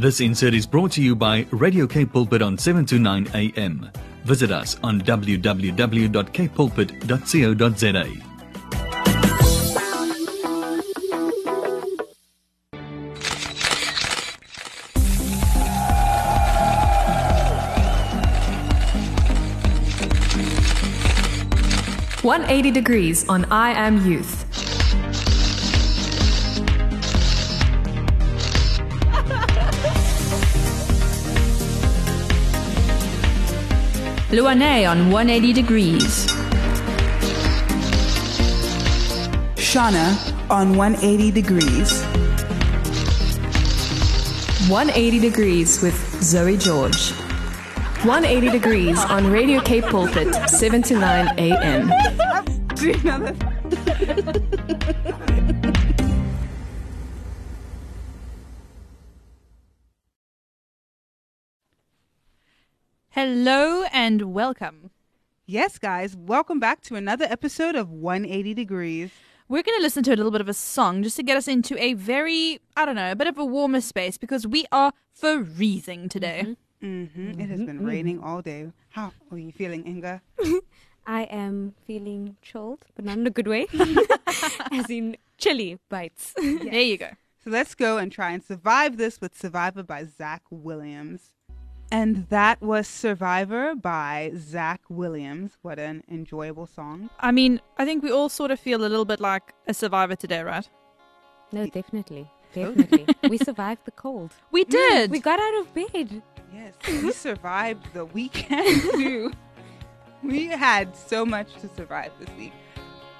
This insert is brought to you by Radio Cape Pulpit on 7 to 9 a.m. Visit us on www.capepulpit.co.za. One eighty degrees on I Am Youth. Luane on 180 degrees. Shauna on 180 degrees. 180 degrees with Zoe George. 180 degrees on Radio Cape Pulpit, 7 to 9 a.m. Do another. Hello and welcome. Yes, guys, welcome back to another episode of 180 Degrees. We're going to listen to a little bit of a song just to get us into a very, I don't know, a bit of a warmer space because we are freezing today. Mm-hmm. It has been raining all day. How are you feeling, Inga? I am feeling chilled, but not in a good way. As in chilly bites. There you go. So let's go and try and survive this with Survivor by Zach Williams. And that was Survivor by Zach Williams. What an enjoyable song. I mean, I think we all sort of feel a little bit like a survivor today, right? No, definitely. Definitely. we survived the cold. We did. We got out of bed. Yes, we survived the weekend too. We had so much to survive this week.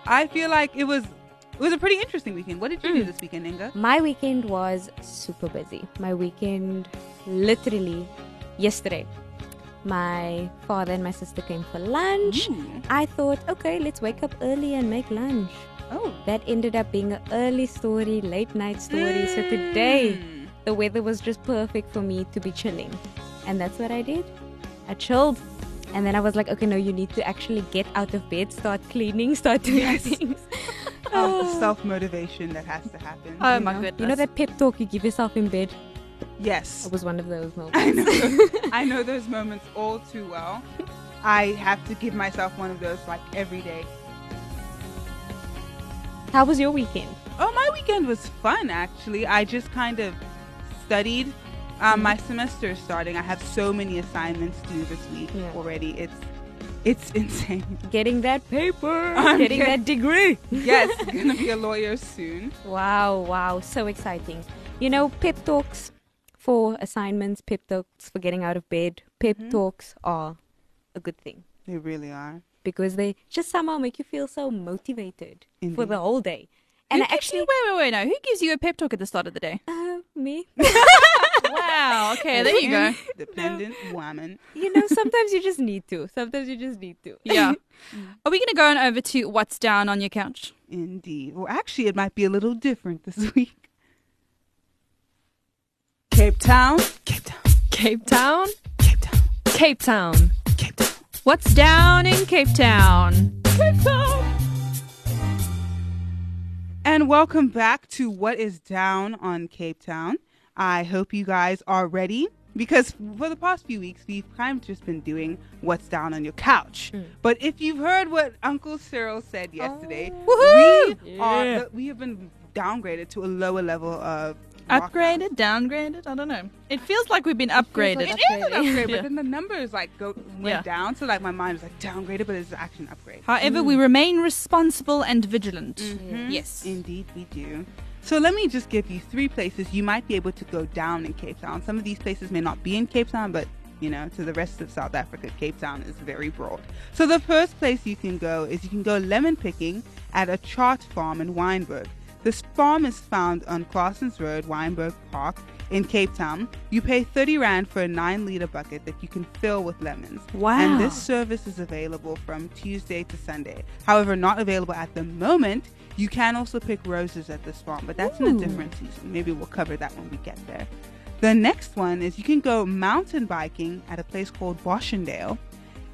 I feel like it was it was a pretty interesting weekend. What did you do mm. this weekend, Inga? My weekend was super busy. My weekend, literally, yesterday. My father and my sister came for lunch. Ooh. I thought, okay, let's wake up early and make lunch. Oh, That ended up being an early story, late night story. So today, Mm. the weather was just perfect for me to be chilling. And that's what I did. I chilled. And then I was like, okay, no, you need to actually get out of bed, start cleaning, start doing Yes. things. oh, the self motivation that has to happen. Oh you my know? goodness. You know that pep talk you give yourself in bed? Yes. It was one of those moments. I know. I know those moments all too well. I have to give myself one of those like every day. How was your weekend? Oh, my weekend was fun actually. I just kind of studied. Um, my semester is starting. I have so many assignments due this week Yeah. already. It's it's insane. Getting that paper, I'm getting get- that degree. yes, gonna be a lawyer soon. Wow, wow, so exciting. You know, pep talks for assignments, pep talks for getting out of bed, pep Mm-hmm. talks are a good thing They really are. because they just somehow make you feel so motivated for the whole day. And I actually, you, wait, wait, wait, no. Who gives you a pep talk at the start of the day? uh, me. wow. Okay, there you go. Dependent woman. you know, sometimes you just need to. Sometimes you just need to. Yeah. Are we going to go on over to what's down on your couch? Indeed. Well, actually, it might be a little different this week. Cape Town. Cape Town. Cape Town? Cape Town. Cape Town. Cape Town. What's down in Cape Town? Cape Town. And welcome back to What is Down on Cape Town. I hope you guys are ready because for the past few weeks we've kind of just been doing What's Down on Your Couch. Mm. But if you've heard what Uncle Cyril said yesterday, oh, Woohoo! we are we have been downgraded to a lower level of. Upgraded, downgraded? I don't know. It feels like we've been upgraded. It is an upgrade, Yeah. but then the numbers like go went Yeah. down. So like my mind was like downgraded, but it's actually an upgrade. However, we mm. remain responsible and vigilant. Mm-hmm. Yes. Indeed, we do. So let me just give you three places you might be able to go down in Cape Town. Some of these places may not be in Cape Town, but you know, to the rest of South Africa, Cape Town is very broad. So the first place you can go is you can go lemon picking at a chart farm in Wynberg. This farm is found on Klaassens Road, Wynberg Park in Cape Town. You pay 30 Rand for a 9 liter bucket that you can fill with lemons. Wow. And this service is available from Tuesday to Sunday. However, not available at the moment. You can also pick roses at this farm, but that's in a different season. Maybe we'll cover that when we get there. The next one is you can go mountain biking at a place called Boschendal.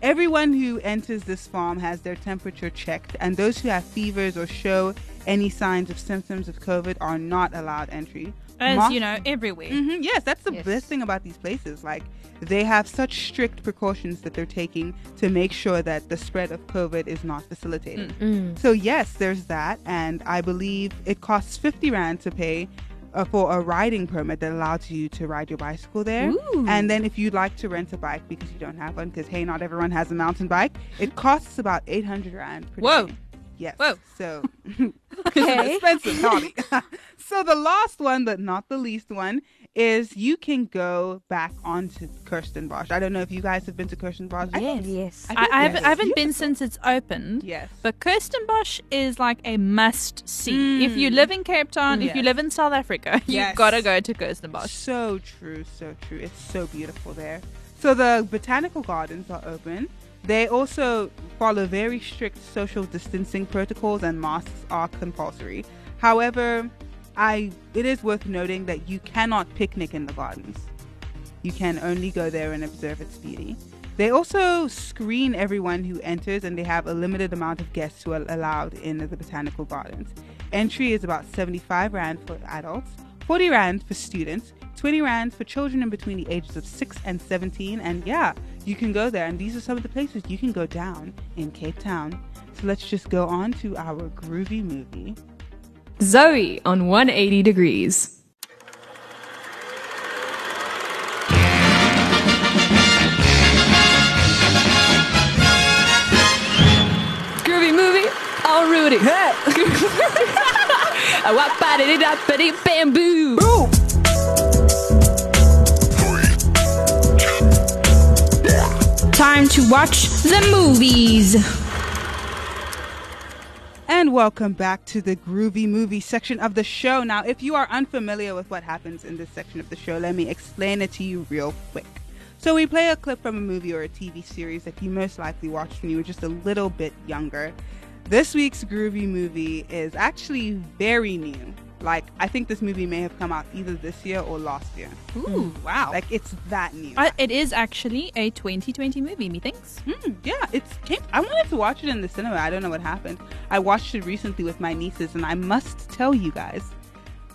Everyone who enters this farm has their temperature checked, and those who have fevers or show any signs of symptoms of COVID are not allowed entry. As Mos- you know, everywhere. Mhm, yes, that's the Yes. best thing about these places. Like, they have such strict precautions that they're taking to make sure that the spread of COVID is not facilitated. So, yes, there's that. And I believe it costs 50 Rand to pay uh, for a riding permit that allows you to ride your bicycle there. Ooh. And then, if you'd like to rent a bike because you don't have one, because hey, not everyone has a mountain bike, it costs about 800 Rand per Whoa. day. Yes. Whoa. So Okay. expensive, Tommy. so the last one, but not the least one, is you can go back onto Kirstenbosch. I don't know if you guys have been to Kirstenbosch. I- Yes. Yes. I I, I, haven't, yes. I haven't been since it's opened. Yes. But Kirstenbosch is like a must see. If you mm. live in Cape Town, if you live in South Africa, you've got to go to Kirstenbosch. So true, so true. It's so beautiful there. So the botanical gardens are open. They also follow very strict social distancing protocols and masks are compulsory. However, I it is worth noting that you cannot picnic in the gardens. You can only go there and observe its beauty. They also screen everyone who enters and they have a limited amount of guests who are allowed in the botanical gardens. Entry is about 75 rand for adults, 40 rand for students, 20 rand for children in between the ages of 6 and 17 and yeah, you can go there and these are some of the places you can go down in Cape Town. So let's just go on to our groovy movie. Zoe on 180 Degrees. Groovy movie, all Rudy. Hey! Wap ba da da bamboo. Time to watch the movies. And welcome back to the groovy movie section of the show. Now, if you are unfamiliar with what happens in this section of the show, let me explain it to you real quick. So, we play a clip from a movie or a TV series that you most likely watched when you were just a little bit younger. This week's groovy movie is actually very new. Like, I think this movie may have come out either this year or last year. Ooh, wow. Like, it's that new. Uh, it is actually a 2020 movie, methinks. Mm, yeah, it's came. I wanted to watch it in the cinema. I don't know what happened. I watched it recently with my nieces, and I must tell you guys,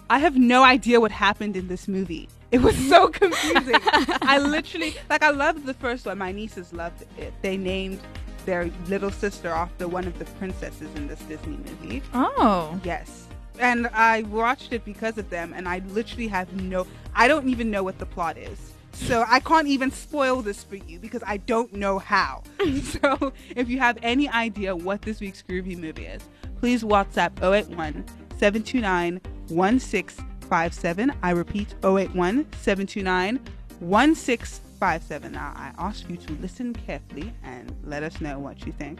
I have no idea what happened in this movie. It was so confusing. I literally like. I loved the first one. My nieces loved it. They named their little sister after one of the princesses in this Disney movie. Oh. Yes. And I watched it because of them, and I literally have no, I don't even know what the plot is. So I can't even spoil this for you because I don't know how. so if you have any idea what this week's groovy movie is, please WhatsApp 081 729 1657. I repeat 081 729 1657. Now I ask you to listen carefully and let us know what you think.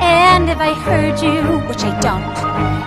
And if I heard you, which I don't,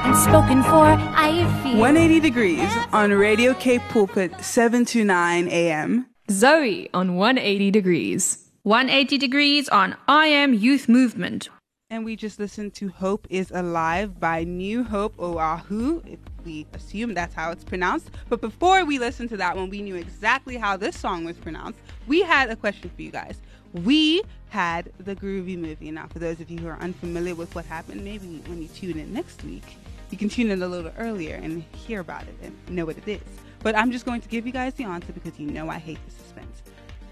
and spoken for, I feel. 180 degrees on Radio Cape Pulpit 7 to 9 a.m. Zoe on 180 Degrees. 180 degrees on I Am Youth Movement. And we just listened to Hope is Alive by New Hope Oahu. If we assume that's how it's pronounced. But before we listened to that one, we knew exactly how this song was pronounced. We had a question for you guys. We had the groovy movie. Now, for those of you who are unfamiliar with what happened, maybe when you tune in next week, you can tune in a little earlier and hear about it and know what it is. But I'm just going to give you guys the answer because you know I hate the suspense.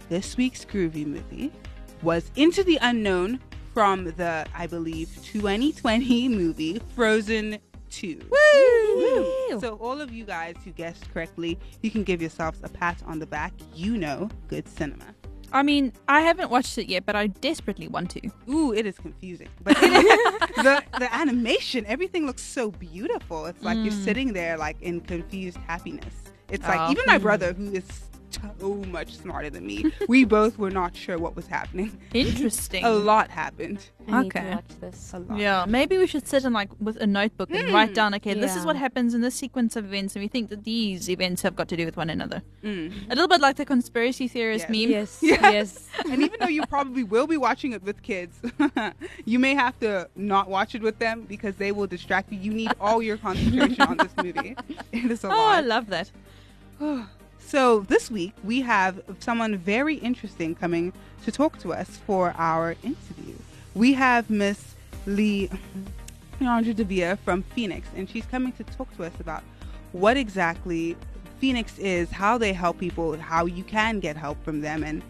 This week's groovy movie was Into the Unknown from the, I believe, 2020 movie Frozen 2. Woo! So, all of you guys who guessed correctly, you can give yourselves a pat on the back. You know good cinema. I mean, I haven't watched it yet, but I desperately want to. Ooh, it is confusing. But the the animation, everything looks so beautiful. It's like you're mm. sitting there like in confused happiness. It's like Oh. even my brother, who is so much smarter than me, we both were not sure what was happening. Interesting. A lot happened. I need Okay. to watch this. A lot. Yeah, maybe we should sit and like with a notebook and write down. Okay, this is Yeah. what happens in this sequence of events, and we think that these events have got to do with one another. Mm. A little bit like the conspiracy theorist Yes. meme. Yes, Yes. yes. and even though you probably will be watching it with kids, you may have to not watch it with them because they will distract you. You need all your concentration on this movie. It is a Oh, I lot. love that. So this week we have someone very interesting coming to talk to us for our interview. We have Miss Lee Leandra De Beer from Feenix, and she's coming to talk to us about what exactly Feenix is, how they help people, how you can get help from them, and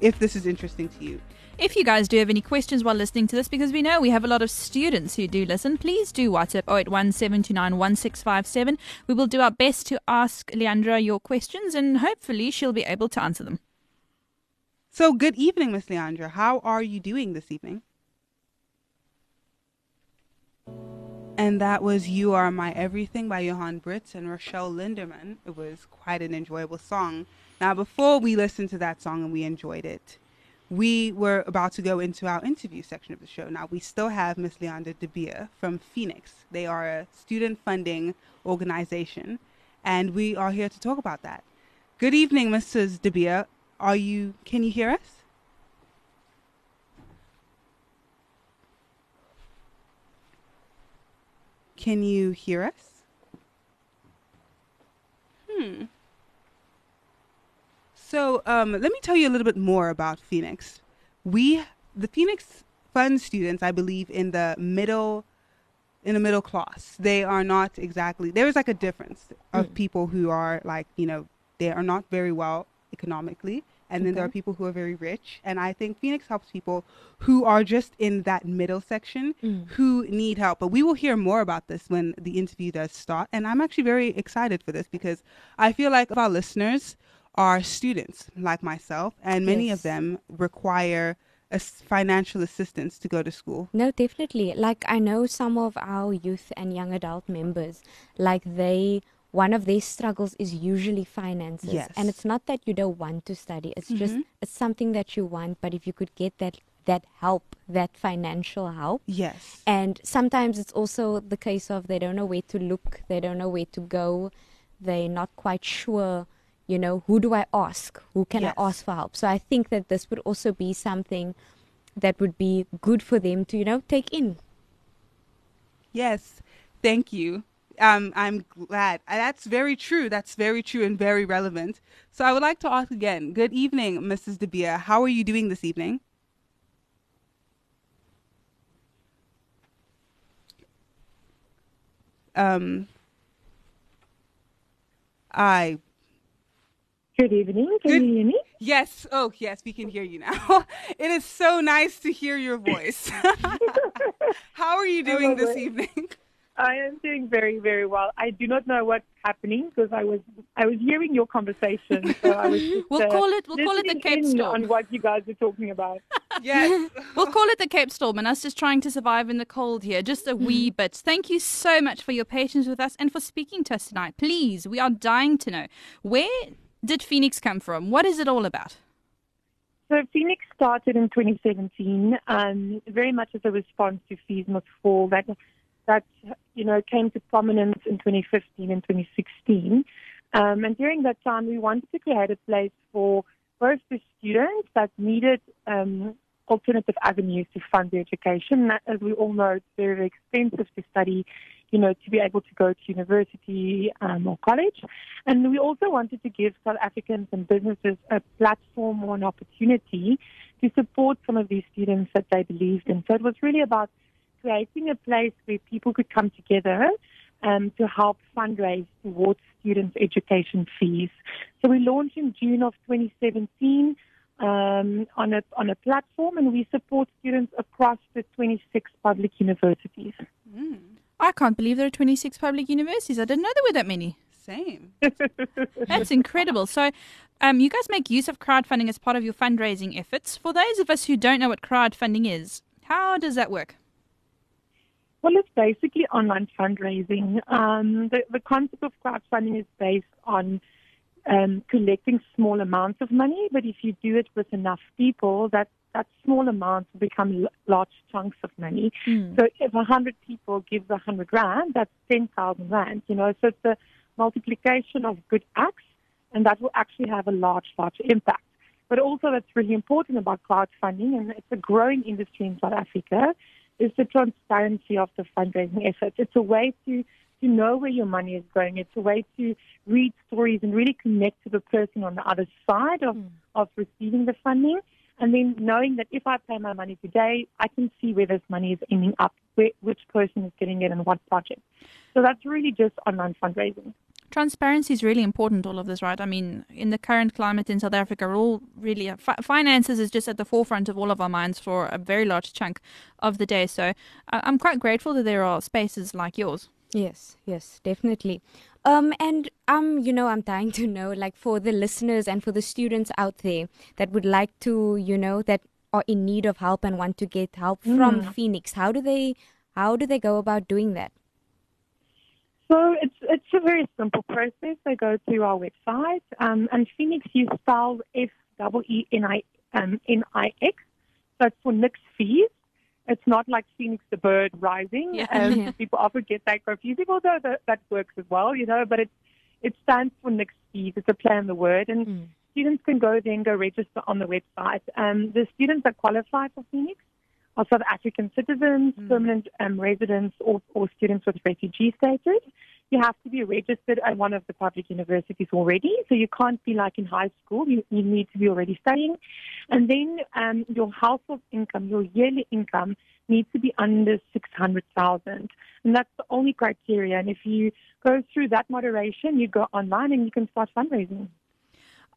if this is interesting to you. If you guys do have any questions while listening to this, because we know we have a lot of students who do listen, please do WhatsApp 0817291657. We will do our best to ask Leandra your questions and hopefully she'll be able to answer them. So, good evening, Miss Leandra. How are you doing this evening? And that was You Are My Everything by Johan Britz and Rochelle Linderman. It was quite an enjoyable song. Now, before we listened to that song and we enjoyed it, we were about to go into our interview section of the show. Now, we still have Miss Leandra De Beer from Feenix. They are a student funding organization, and we are here to talk about that. Good evening, Mrs. De Beer. Are you, can you hear us? Can you hear us? Hmm. So, um, let me tell you a little bit more about Feenix. We, the Feenix Fund students, I believe, in the middle, in the middle class, they are not exactly. There is like a difference of people who are like, you know, they are not very well economically, and then there are people who are very rich. And I think Feenix helps people who are just in that middle section who need help. But we will hear more about this when the interview does start. And I'm actually very excited for this because I feel like our listeners are students like myself, and many of them require financial assistance to go to school. No, definitely. Like I know some of our youth and young adult members, like they one of their struggles is usually finances. Yes. And it's not that you don't want to study. It's just mm-hmm. it's something that you want, but if you could get that that help, that financial help. Yes. And sometimes it's also the case of they don't know where to look, they don't know where to go, they're not quite sure, you know, who do I ask? Who can Yes. I ask for help? So I think that this would also be something that would be good for them to, you know, take in. Yes, thank you. Um, I'm glad. Uh, That's very true. That's very true and very relevant. So I would like to ask again. Good evening, Mrs. De Beer. How are you doing this evening? Um, I Good evening. Can Good- you hear me? yes. Oh, yes. We can hear you now. it is so nice to hear your voice. How are you doing this well. evening? I am doing very, very well. I do not know what's happening because I was I was hearing your conversation. So I was just, We'll uh, call it- we'll call it the Cape Storm. on what you guys were talking about. Yes. We'll call it the Cape Storm and us just trying to survive in the cold here, just a wee bit. Thank you so much for your patience with us and for speaking to us tonight. Please, we are dying to know where did Feenix come from? What is it all about? So Phoenix started in 2017, um, very much as a response to Fees Must Fall that that you know came to prominence in 2015 and 2016. Um, and during that time, we wanted to create a place for both the students that needed um, alternative avenues to fund their education. As we all know, it's very, very expensive to study, you know, to be able to go to university um, or college. And we also wanted to give South Africans and businesses a platform or an opportunity to support some of these students that they believed in. So it was really about creating a place where people could come together um, to help fundraise towards students' education fees. So we launched in June of 2017 um, on a on a platform, and we support students across the 26 public universities. I can't believe there are 26 public universities. I didn't know there were that many. Same. That's incredible. So, um, you guys make use of crowdfunding as part of your fundraising efforts. For those of us who don't know what crowdfunding is, how does that work? Well, it's basically online fundraising. Um, the, the concept of crowdfunding is based on um, collecting small amounts of money, but if you do it with enough people, that, that small amount will become l- large chunks of money. Hmm. So if 100 people give 100 rand, that's 10,000 rand, you know, so it's a multiplication of good acts, and that will actually have a large, large impact. But also that's really important about crowdfunding, and it's a growing industry in South Africa, is the transparency of the fundraising efforts. It's a way to, to know where your money is going. It's a way to read stories and really connect to the person on the other side of, hmm. of receiving the funding. And then knowing that if I pay my money today, I can see where this money is ending up, where, which person is getting it and what project. So that's really just online fundraising. Transparency is really important, all of this, right? I mean, in the current climate in South Africa, we're all really, uh, fi- finances is just at the forefront of all of our minds for a very large chunk of the day. So I- I'm quite grateful that there are spaces like yours. Yes, yes, definitely. Um, and um, you know, I'm dying to know, like, for the listeners and for the students out there that would like to, you know, that are in need of help and want to get help from Feenix. How do they, how do they go about doing that? So it's it's a very simple process. They go to our website, um, and Feenix you spell F double E N I um, N I X. So it's for Nix fees. It's not like Phoenix the bird rising. Yeah. Um, people often get that confusing, although that, that works as well, you know. But it it stands for Nix fees. It's a play on the word, and students can go there and go register on the website. Um, the students that qualify for Feenix are South African citizens, permanent um, residents, or, or students with refugee status. You have to be registered at one of the public universities already, so you can't be like in high school. You, you need to be already studying. And then um, your household income, your yearly income, needs to be under 600,000. And that's the only criteria. And if you go through that moderation, you go online and you can start fundraising.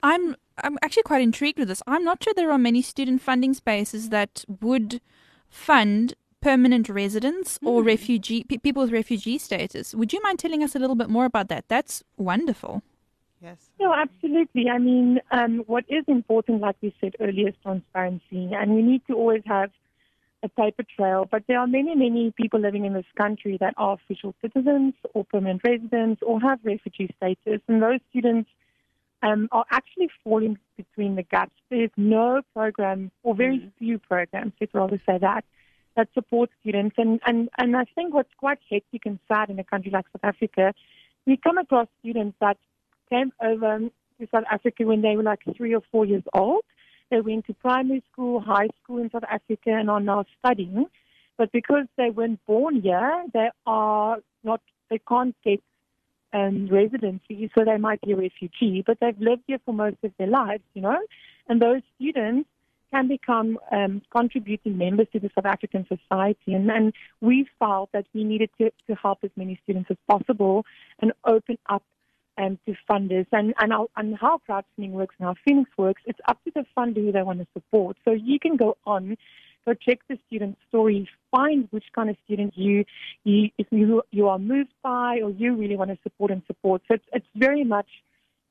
I'm I'm actually quite intrigued with this. I'm not sure there are many student funding spaces that would fund permanent residents or refugee pe- people with refugee status. Would you mind telling us a little bit more about that? That's wonderful. Yes. No, absolutely. I mean, um, what is important, like we said earlier, is transparency. And we need to always have a paper trail. But there are many, many people living in this country that are official citizens or permanent residents or have refugee status. And those students um, are actually falling between the gaps. There's no program, or very few programs, let's rather say that, that support students. And, and, and I think what's quite hectic and sad in a country like South Africa, we come across students that came over to South Africa when they were like three or four years old. They went to primary school, high school in South Africa, and are now studying. But because they weren't born here, they are not. They can't get um, residency, so they might be a refugee. But they've lived here for most of their lives, you know. And those students can become um, contributing members to the South African society. And, and we felt that we needed to, to help as many students as possible and open up um, to funders. And, and, our, and how crowdfunding works and how Feenix works, it's up to the funder who they want to support. So you can go on, go check the student story, find which kind of student you, you, if you, you are moved by or you really want to support and support. So it's, it's very much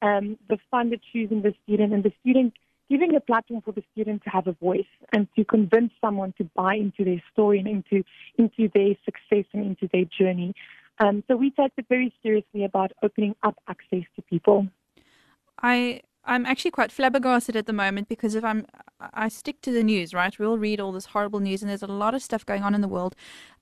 um, the funder choosing the student and the student giving a platform for the student to have a voice and to convince someone to buy into their story and into into their success and into their journey. Um, so we take it very seriously about opening up access to people. I I'm actually quite flabbergasted at the moment because if I'm I stick to the news, right? We'll read all this horrible news and there's a lot of stuff going on in the world,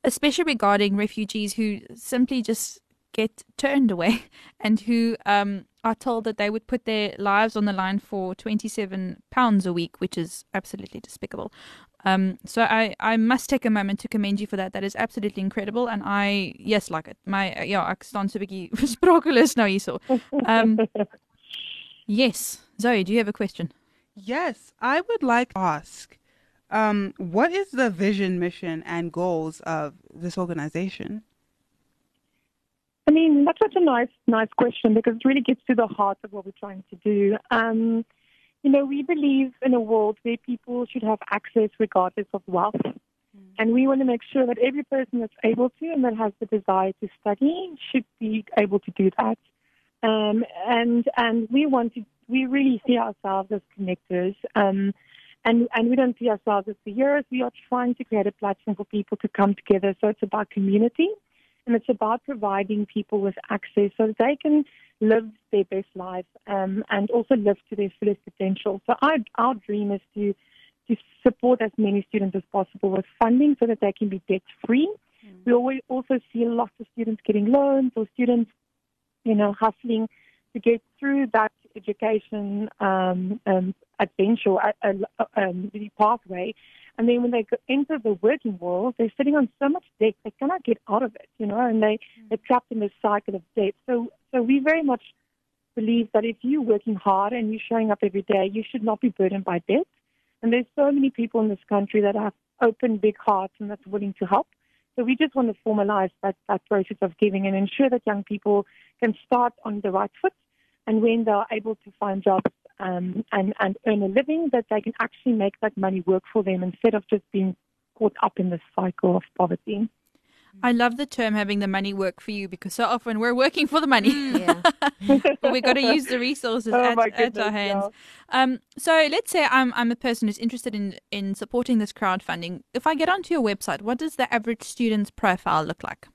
especially regarding refugees who simply just get turned away and who um, are told that they would put their lives on the line for 27 pounds a week, which is absolutely despicable. Um, so I, I must take a moment to commend you for that. That is absolutely incredible, and I yes like it. My ja, ek staan so 'n bietjie. Um, yes, Zoe, do you have a question? Yes, I would like to ask, um, what is the vision, mission, and goals of this organization? I mean, that's such a nice, nice question because it really gets to the heart of what we're trying to do. Um, you know, we believe in a world where people should have access regardless of wealth. And we want to make sure that every person that's able to and that has the desire to study should be able to do that. Um, and and we want to, we really see ourselves as connectors. Um, and, and we don't see ourselves as peers. We are trying to create a platform for people to come together. So it's about community and it's about providing people with access so that they can live their best life um, and also live to their fullest potential. So our, our dream is to to support as many students as possible with funding so that they can be debt free. We always also see lots of students getting loans or students, you know, hustling to get through that education um, um, adventure uh, um, pathway. And then when they go enter the working world, they're sitting on so much debt they cannot get out of it, you know, and they they're trapped in this cycle of debt. So so we very much believe that if you're working hard and you're showing up every day, you should not be burdened by debt. And there's so many people in this country that have open, big hearts and that's willing to help. So we just want to formalize that, that process of giving and ensure that young people can start on the right foot. And when they're able to find jobs um, and, and earn a living, that they can actually make that money work for them instead of just being caught up in this cycle of poverty. I love the term having the money work for you because so often we're working for the money. Yeah. but we've got to use the resources Oh at, my at our hands. yeah. Um, so let's say I'm I'm a person who's interested in in supporting this crowdfunding. If I get onto your website, what does the average student's profile look like?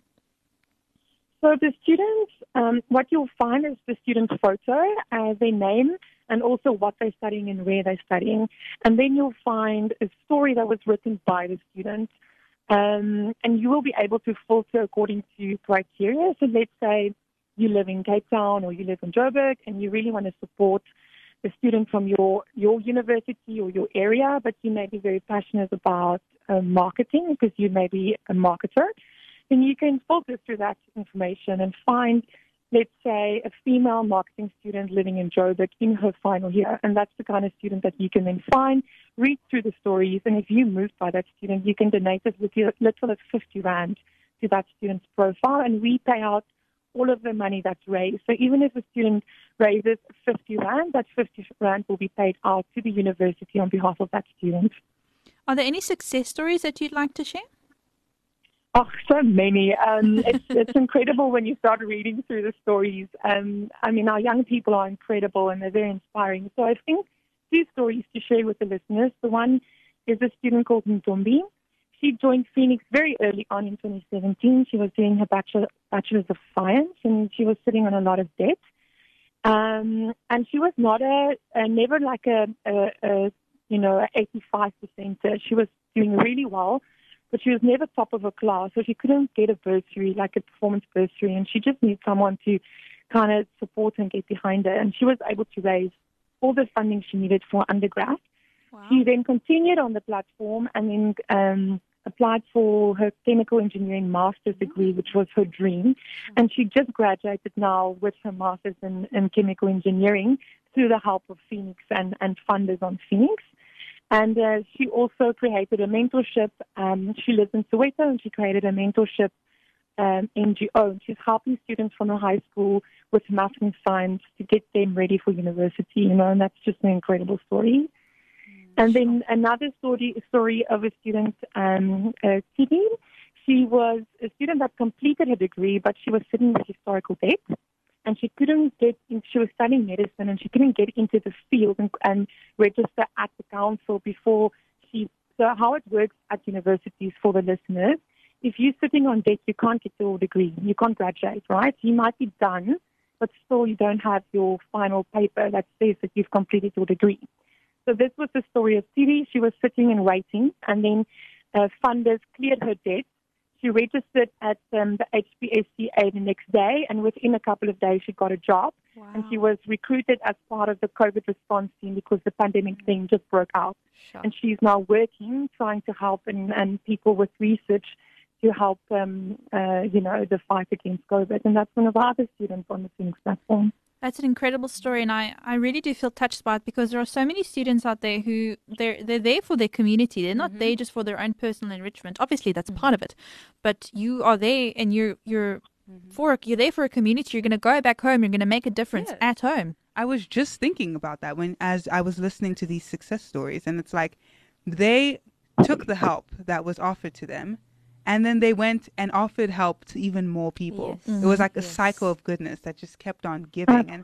So the students, um, what you'll find is the student's photo, uh, their name, and also what they're studying and where they're studying. And then you'll find a story that was written by the student. Um, and you will be able to filter according to criteria. So let's say you live in Cape Town or you live in Joburg and you really want to support the student from your, your university or your area, but you may be very passionate about uh, marketing because you may be a marketer then you can filter through that information and find, let's say, a female marketing student living in Joburg in her final year. And that's the kind of student that you can then find, read through the stories, and if you're moved by that student, you can donate as little as 50 Rand to that student's profile, and we pay out all of the money that's raised. So even if a student raises 50 Rand, that 50 Rand will be paid out to the university on behalf of that student. Are there any success stories that you'd like to share? Oh, so many. Um, it's, it's incredible when you start reading through the stories. Um, I mean, our young people are incredible and they're very inspiring. So I think two stories to share with the listeners. The one is a student called Ntombi. She joined Feenix very early on in 2017. She was doing her bachelor, bachelor's of science and she was sitting on a lot of debt. Um, and she was not a, a never like a, a, a you know, a 85 percenter. She was doing really well but she was never top of her class, so she couldn't get a bursary, like a performance bursary, and she just needed someone to kind of support and get behind her. And she was able to raise all the funding she needed for undergrad. She then continued on the platform and then um, applied for her chemical engineering master's degree, which was her dream. And she just graduated now with her master's in, in chemical engineering through the help of Feenix and, and funders on Feenix. And uh, she also created a mentorship. Um, she lives in Soweto, and she created a mentorship um, NGO. And she's helping students from her high school with math and science to get them ready for university. You know, and that's just an incredible story. And then another story story of a student, um, uh, Kitty. She was a student that completed her degree, but she was sitting with historical debt and she couldn't get in, she was studying medicine and she couldn't get into the field and, and register at the council before she so how it works at universities for the listeners if you're sitting on debt you can't get your degree you can't graduate right you might be done but still you don't have your final paper that says that you've completed your degree so this was the story of Siri. She was sitting and waiting, and then uh, funders cleared her debt she registered at um, the HPCSA the next day, and within a couple of days, she got a job. And she was recruited as part of the COVID response team because the pandemic thing just broke out. Sure. And she's now working, trying to help and, and people with research to help, um, uh, you know, the fight against COVID. And that's one of our other students on the Feenix platform. That's an incredible story, and I, I really do feel touched by it because there are so many students out there who they're they're there for their community. They're not there mm-hmm. just for their own personal enrichment. Obviously, that's mm-hmm. part of it, but you are there and you're you're mm-hmm. for you're there for a community. You're going to go back home. You're going to make a difference Yes. at home. I was just thinking about that when as I was listening to these success stories and it's like they took the help that was offered to them and then they went and offered help to even more people. Yes. It was like a Yes. cycle of goodness that just kept on giving and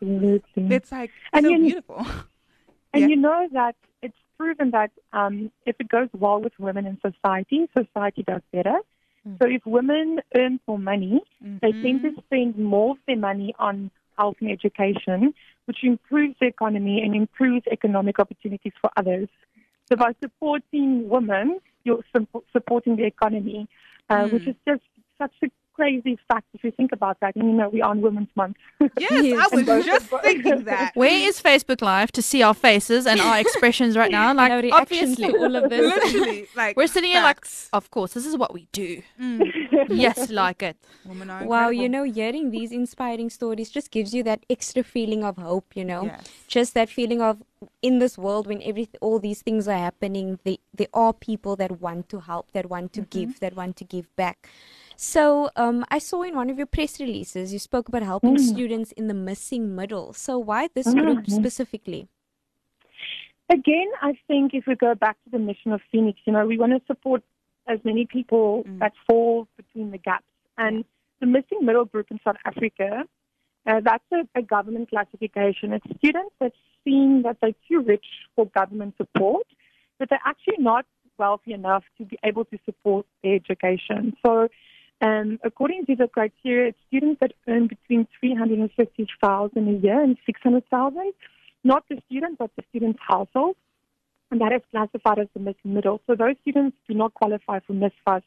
it's like And so you- beautiful. And Yeah. you know that it's proven that um, if it goes well with women in society, society does better. Mm. So if women earn more money, they tend to spend more of their money on health and education, which improves the economy and improves economic opportunities for others. So by supporting women, you're supporting the economy, uh, Mm. which is just such a crazy fact if you think about that. And you know, we are on Women's Month. Yes, Yes. I was And just both- thinking that. Where is Facebook Live to see our faces and our expressions right now? Like, Our obviously, all of this. Literally, like we're sitting here like, of course, this is what we do. Mm. Yes, like it. Women are Wow, you know, hearing these inspiring stories just gives you that extra feeling of hope, you know? Yes. Just that feeling of in this world when every all these things are happening, they, there are people that want to help, that want to give, that want to give back. So, um, I saw in one of your press releases you spoke about helping students in the missing middle. So, why this group Mhm. specifically? Again, I think if we go back to the mission of Feenix, you know, we want to support as many people Mm. that fall between the gaps. And the missing middle group in South Africa, uh, that's a, a government classification. It's students that seem that they're too rich for government support, but they're actually not wealthy enough to be able to support their education. So, um, according to the criteria, it's students that earn between 350,000 a year and 600,000 not the student, but the student's household. And that is classified as the middle. So those students do not qualify for NSFAS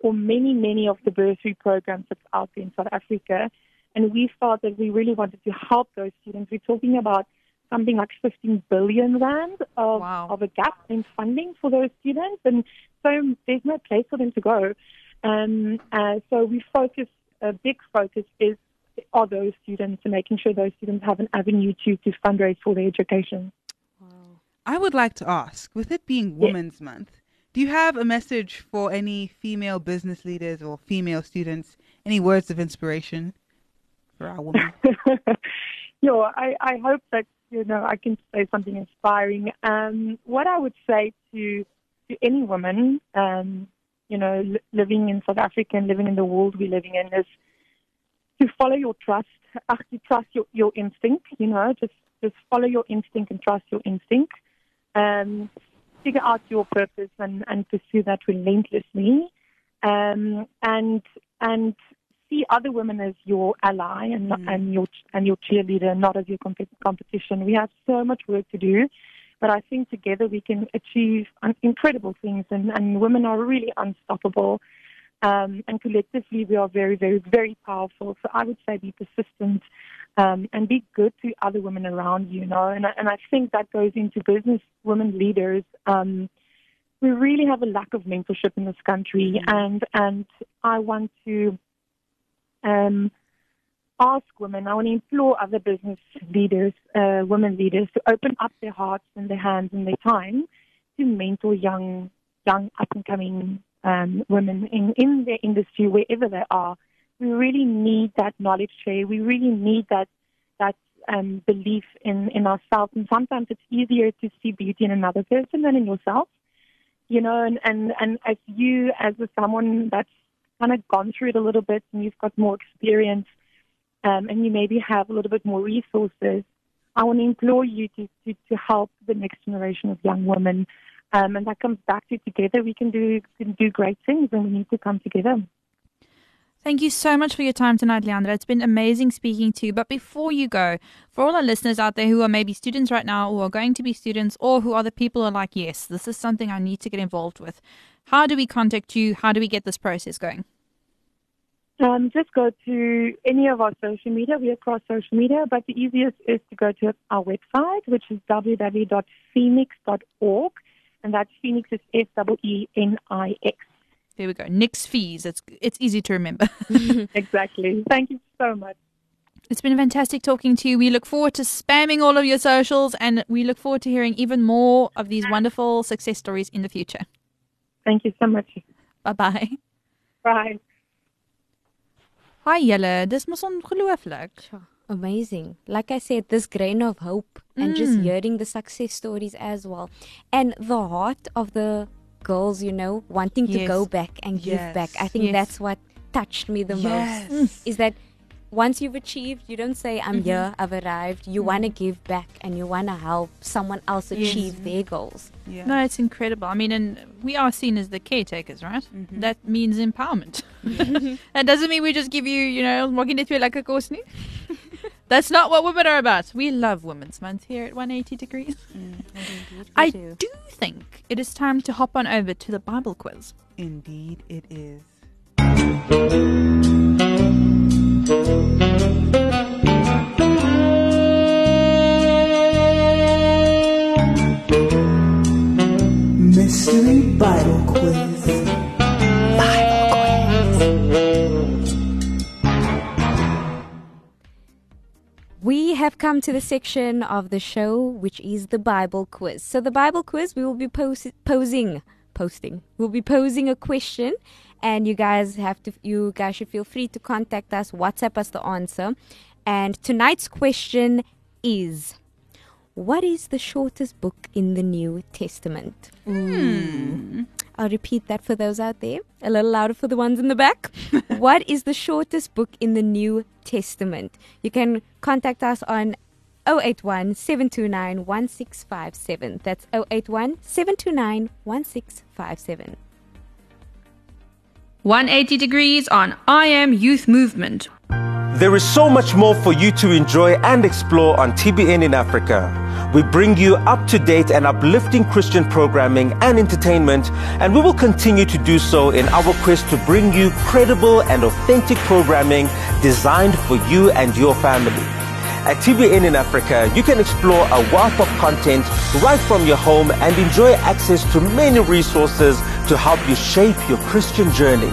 or many, many of the bursary programs that's out there in South Africa. And we felt that we really wanted to help those students. We're talking about something like 15 billion rand of, Wow. of a gap in funding for those students. And so there's no place for them to go. Um, uh, so we focus, a big focus is are those students and making sure those students have an avenue to, to fundraise for their education. I would like to ask, with it being Women's Month, do you have a message for any female business leaders or female students? Any words of inspiration for our women? yeah, I, I hope that you know I can say something inspiring. Um, what I would say to to any woman, um, you know, li- living in South Africa and living in the world we're living in, is to follow your trust. To trust your, your instinct. You know, just just follow your instinct and trust your instinct. Um, figure out your purpose and, and pursue that relentlessly. Um, and and see other women as your ally and not, and your and your cheerleader, not as your comp- competition. We have so much work to do, but I think together we can achieve incredible things, and, and women are really unstoppable. Um, and collectively, we are very, very, very powerful. So I would say be persistent um, and be good to other women around you. You know, and I, and I think that goes into business women leaders. Um, we really have a lack of mentorship in this country, and and I want to um, ask women, I want to implore other business leaders, uh, women leaders, to open up their hearts and their hands and their time to mentor young, young up and coming um, women in, in their industry, wherever they are. We really need that knowledge share. We really need that that um, belief in, in ourselves. And sometimes it's easier to see beauty in another person than in yourself. You know, and, and, and as you, as a, someone that's kind of gone through it a little bit and you've got more experience um, and you maybe have a little bit more resources, I want to implore you to, to, to help the next generation of young women. Um, and that comes back to together we can do can do great things and we need to come together. Thank you so much for your time tonight, Leandra. It's been amazing speaking to you. But before you go, for all our listeners out there who are maybe students right now or are going to be students or who are the people who are like, yes, this is something I need to get involved with, how do we contact you? How do we get this process going? Um, just go to any of our social media. We're across social media, but the easiest is to go to our website, which is www.feenix.org, and that's Feenix is F W E N I X. There we go. Nix fees. It's it's easy to remember. Exactly. Thank you so much. It's been fantastic talking to you. We look forward to spamming all of your socials and we look forward to hearing even more of these wonderful success stories in the future. Thank you so much. Bye bye. Bye. Hi julle, dis mos ongelooflik. Sure. Amazing. Like I said, this grain of hope and just mm. hearing the success stories as well. And the heart of the girls, you know, wanting to go back and give back. I think Yes. that's what touched me the Yes. most. Mm. Is that once you've achieved, you don't say, I'm mm-hmm. here, I've arrived. You want to mm-hmm. give back and you want to help someone else achieve their goals. Yeah. No, it's incredible. I mean, and we are seen as the caretakers, right? Mm-hmm. That means empowerment. that doesn't mean we just give you, you know, walking it through like a course. That's not what women are about. We love Women's Month here at 180 Degrees. Mm, I do. do think it is time to hop on over to the Bible quiz. Indeed, it is. Mystery Bible Quiz. We have come to the section of the show which is the Bible quiz. So the Bible quiz, we will be pos- posing, posting. We'll be posing a question, and you guys have to. You guys should feel free to contact us, WhatsApp us the answer. And tonight's question is, what is the shortest book in the New Testament? Hmm. I'll repeat that for those out there. A little louder for the ones in the back. what is the shortest book in the New Testament? You can contact us on 081 729 1657. That's 081 729 1657. 180 Degrees on I Am Youth Movement. There is so much more for you to enjoy and explore on TBN in Africa. We bring you up to date and uplifting Christian programming and entertainment, and we will continue to do so in our quest to bring you credible and authentic programming designed for you and your family. At TBN in Africa, you can explore a wealth of content right from your home and enjoy access to many resources to help you shape your Christian journey.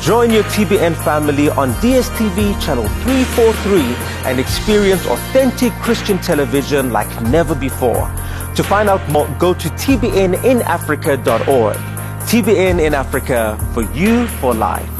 Join your TBN family on DSTV channel 343 and experience authentic Christian television like never before. To find out more, go to tbninafrica.org. TBN in Africa for you for life.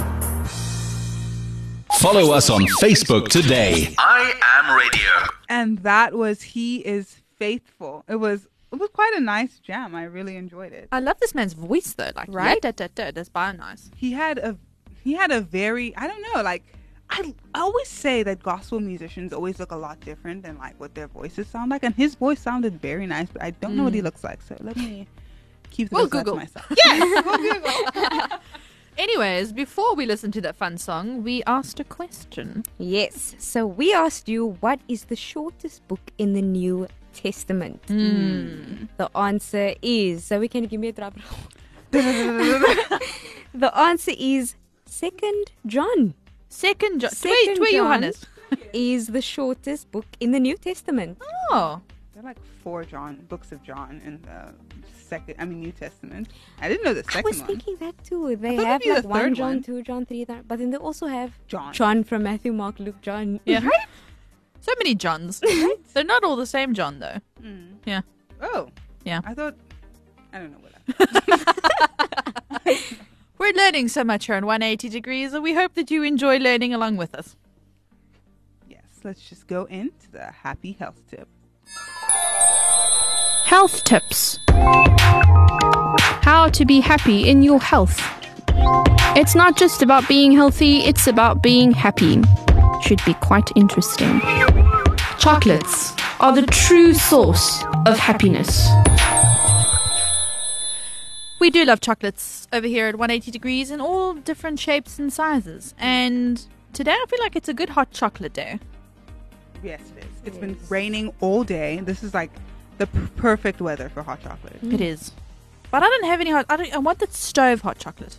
Follow us on Facebook today. I am radio. And that was He is Faithful. It was it was quite a nice jam. I really enjoyed it. I love this man's voice though. Like, Right? Da, da, da, that's bio nice. He had a he had a very I don't know, like I, I always say that gospel musicians always look a lot different than like what their voices sound like, and his voice sounded very nice, but I don't know what he mm. looks like. So let me keep the We'll rest of that to Google. myself. Yes, we'll Google. Anyways, before we listen to that fun song, we asked a question. Yes. So we asked you, what is the shortest book in the New Testament? Hmm. The answer is. So we can give me a drop the answer is Second John. Second John. Second Wait, wait, John. Johannes. is the shortest book in the New Testament. Oh, There are like four John books of John in the second, I mean New Testament. I didn't know the second. I second was one. thinking that too. They have like the one third John, one. two John, three John, but then they also have John. John from Matthew, Mark, Luke, John. yeah. so many Johns. They're not all the same John though. Mm. Yeah. Oh, Yeah. I thought I don't know what. I, We're learning so much here on 180 Degrees, and we hope that you enjoy learning along with us. yes, let's just go into the happy health tip. Health tips. How to be happy in your health. It's not just about being healthy, it's about being happy. Should be quite interesting. Chocolates are the true source of happiness. We do love chocolates over here at 180 degrees in all different shapes and sizes. And today I feel like it's a good hot chocolate day. Yes, it is. It's been raining all day. This is like the p- perfect weather for hot chocolate. Mm-hmm. It is. But I don't have any hot. I don't. I want that stove hot chocolate.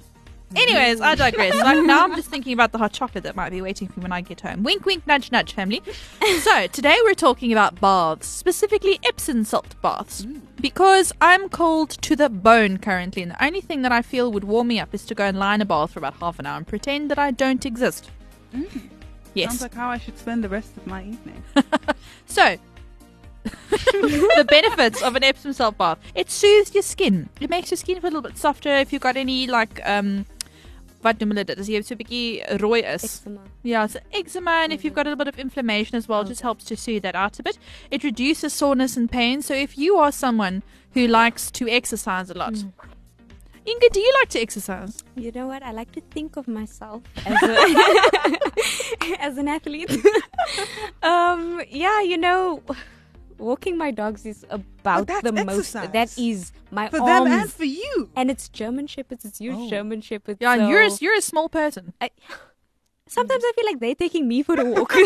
Anyways, I digress. like now, I'm just thinking about the hot chocolate that might be waiting for me when I get home. Wink, wink, nudge, nudge, family. so today we're talking about baths, specifically Epsom salt baths, mm. because I'm cold to the bone currently, and the only thing that I feel would warm me up is to go and lie in a bath for about half an hour and pretend that I don't exist. Mm. Yes. Sounds like how I should spend the rest of my evening. So, the benefits of an Epsom salt bath: it soothes your skin. It makes your skin feel a little bit softer. If you've got any like um, wat noem hulle dit? As jy so 'n bietjie rooi is. Eczema. Yeah, so eczema, and if you've got a little bit of inflammation as well, just helps to soothe that out a bit. It reduces soreness and pain. So if you are someone who likes to exercise a lot, Inga, do you like to exercise? You know what? I like to think of myself as a, as an athlete. um, yeah, you know, walking my dogs is about that's the most. exercise. That is my For arms. them and for you. and it's German shepherds. It's your Oh. German shepherds. Yeah, and you're a, you're a small person. I, sometimes I feel like they're taking me for a walk.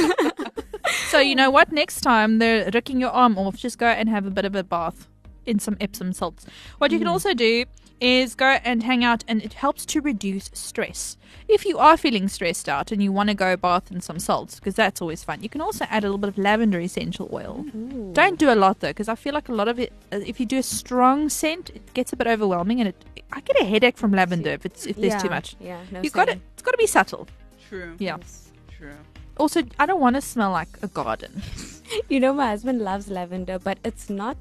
So you know what? Next time they're ripping your arm off, just go and have a bit of a bath in some Epsom salts. What you can mm. also do is go and hang out, and it helps to reduce stress. If you are feeling stressed out and you want to go bath in some salts, because that's always fun, you can also add a little bit of lavender essential oil. Don't do a lot though, because I feel like a lot of it, uh, if you do a strong scent, it gets a bit overwhelming, and it I get a headache from lavender if it's if there's too much. yeah, no, You've got to it's got to be subtle. True. Yeah. True. Also, I don't want to smell like a garden. you know, my husband loves lavender, but it's not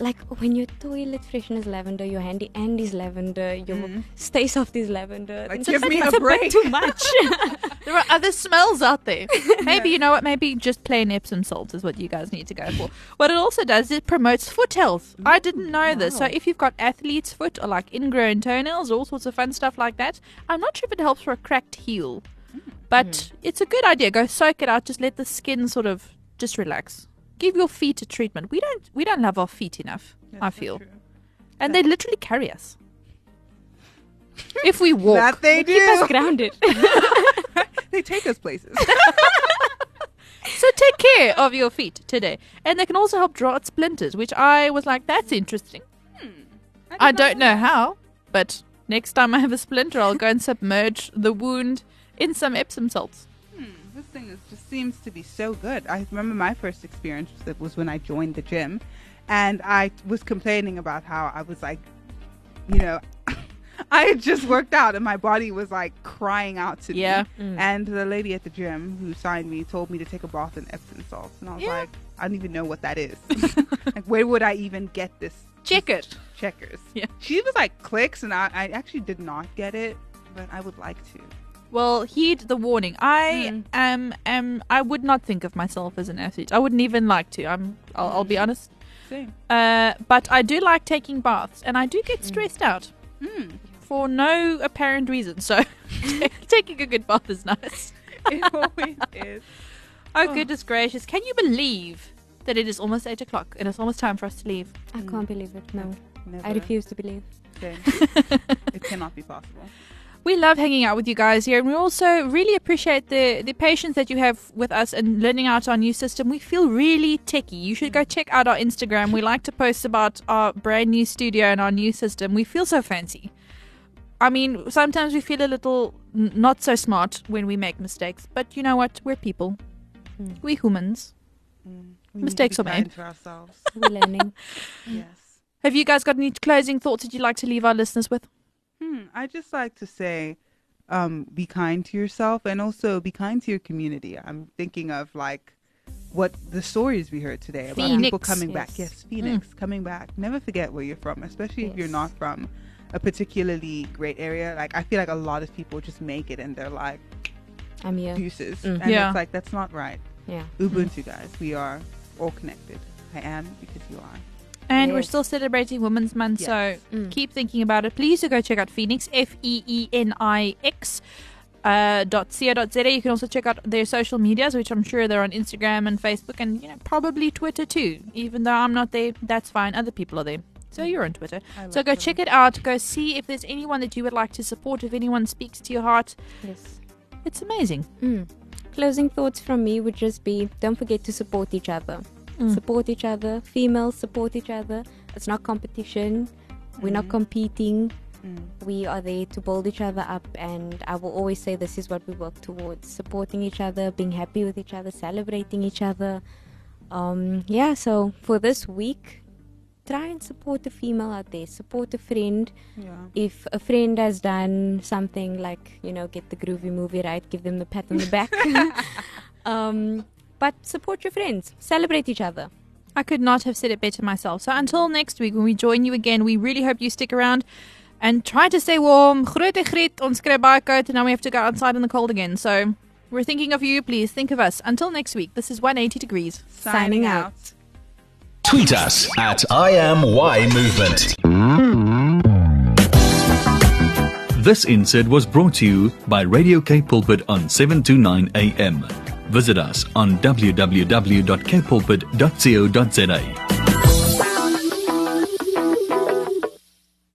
like when your toilet freshener is lavender, your handy Andy's lavender, your mm. stay soft is lavender. Like, It's give just me it's a bit break. too much. There are other smells out there. Maybe you know what? Maybe just plain Epsom salt is what you guys need to go for. What it also does is it promotes foot health. I didn't know this. So if you've got athlete's foot or like ingrown toenails, all sorts of fun stuff like that, I'm not sure if it helps for a cracked heel, mm. but hmm. it's a good idea. Go soak it out. Just let the skin sort of just relax. Give your feet a treatment. We don't we don't love our feet enough. I feel, and they literally carry us. if we walk, That they Keep us do. grounded. They take us places. So take care of your feet today. And they can also help draw out splinters, which I was like, that's interesting. Hmm. I don't know how, but next time I have a splinter, I'll go and submerge the wound in some Epsom salts. This thing is, just seems to be so good. I remember my first experience that was when I joined the gym, and I was complaining about how I was like, you know, I had just worked out and my body was like crying out to Yeah. me. And the lady at the gym who signed me told me to take a bath in Epsom salts, and I was Yeah. like, I don't even know what that is. like, where would I even get this? Check it. Checkers. Yeah. She was like clicks, and I, I actually did not get it, but I would like to. Well, heed the warning. I hmm. am, am, I would not think of myself as an athlete. I wouldn't even like to. I'm, I'll, I'll be honest. Same. Uh, but I do like taking baths, and I do get hmm. stressed out hmm. for no apparent reason. So taking a good bath is nice. It always is. Oh, oh, goodness gracious! Can you believe that it is almost eight o'clock and it's almost time for us to leave? I can't believe it. No, Never. I refuse to believe. Same. it cannot be possible. We love hanging out with you guys here, and we also really appreciate the the patience that you have with us and learning out our new system. We feel really techy. You should go check out our Instagram. We like to post about our brand new studio and our new system. We feel so fancy. I mean, sometimes we feel a little n- not so smart when we make mistakes, but you know what? We're people. Hmm. We humans. Hmm. We Mistakes are made. kind to ourselves. We're learning. yes. Have you guys got any closing thoughts that you'd like to leave our listeners with? Hmm. I just like to say, um, be kind to yourself and also be kind to your community. I'm thinking of like what the stories we heard today about people Feenix. coming back. Yes. Yes, Feenix coming back. Never forget where you're from, especially if you're not from a particularly great area. Like I feel like a lot of people just make it and they're like I'm here. deuces, Mm. and Yeah. it's like that's not right. Yeah. Ubuntu, guys. We are all connected. I am because you are. And we're still celebrating Women's Month, Yes. so Mm. keep thinking about it. Please do go check out Feenix, F E E N I X. Uh, dot co dot za. You can also check out their social medias, which I'm sure they're on Instagram and Facebook, and you know probably Twitter too. Even though I'm not there, that's fine. Other people are there, so you're on Twitter. So go Twitter. check it out. Go see if there's anyone that you would like to support. If anyone speaks to your heart, Yes. it's amazing. Mm. Closing thoughts from me would just be don't forget to support each other. Mm. Support each other. Females support each other. It's not competition. We're not competing. Mm. We are there to build each other up, and I will always say this is what we work towards supporting each other, being happy with each other, celebrating each other. Um, yeah, so for this week, try and support a female out there, support a friend. Yeah. If a friend has done something like, you know, get the groovy movie right, give them the pat on the back. um, but support your friends, celebrate each other. I could not have said it better myself. So until next week when we join you again, we really hope you stick around. And try to stay warm. Groete griet. Ons kry baie koud and now we have to go outside in the cold again. So we're thinking of you. Please think of us. Until next week, this is 180 Degrees. Signing out. Tweet us at I am Y Movement. This insert was brought to you by Radio Cape Pulpit on 729 AM. Visit us on www.capepulpit.co.za.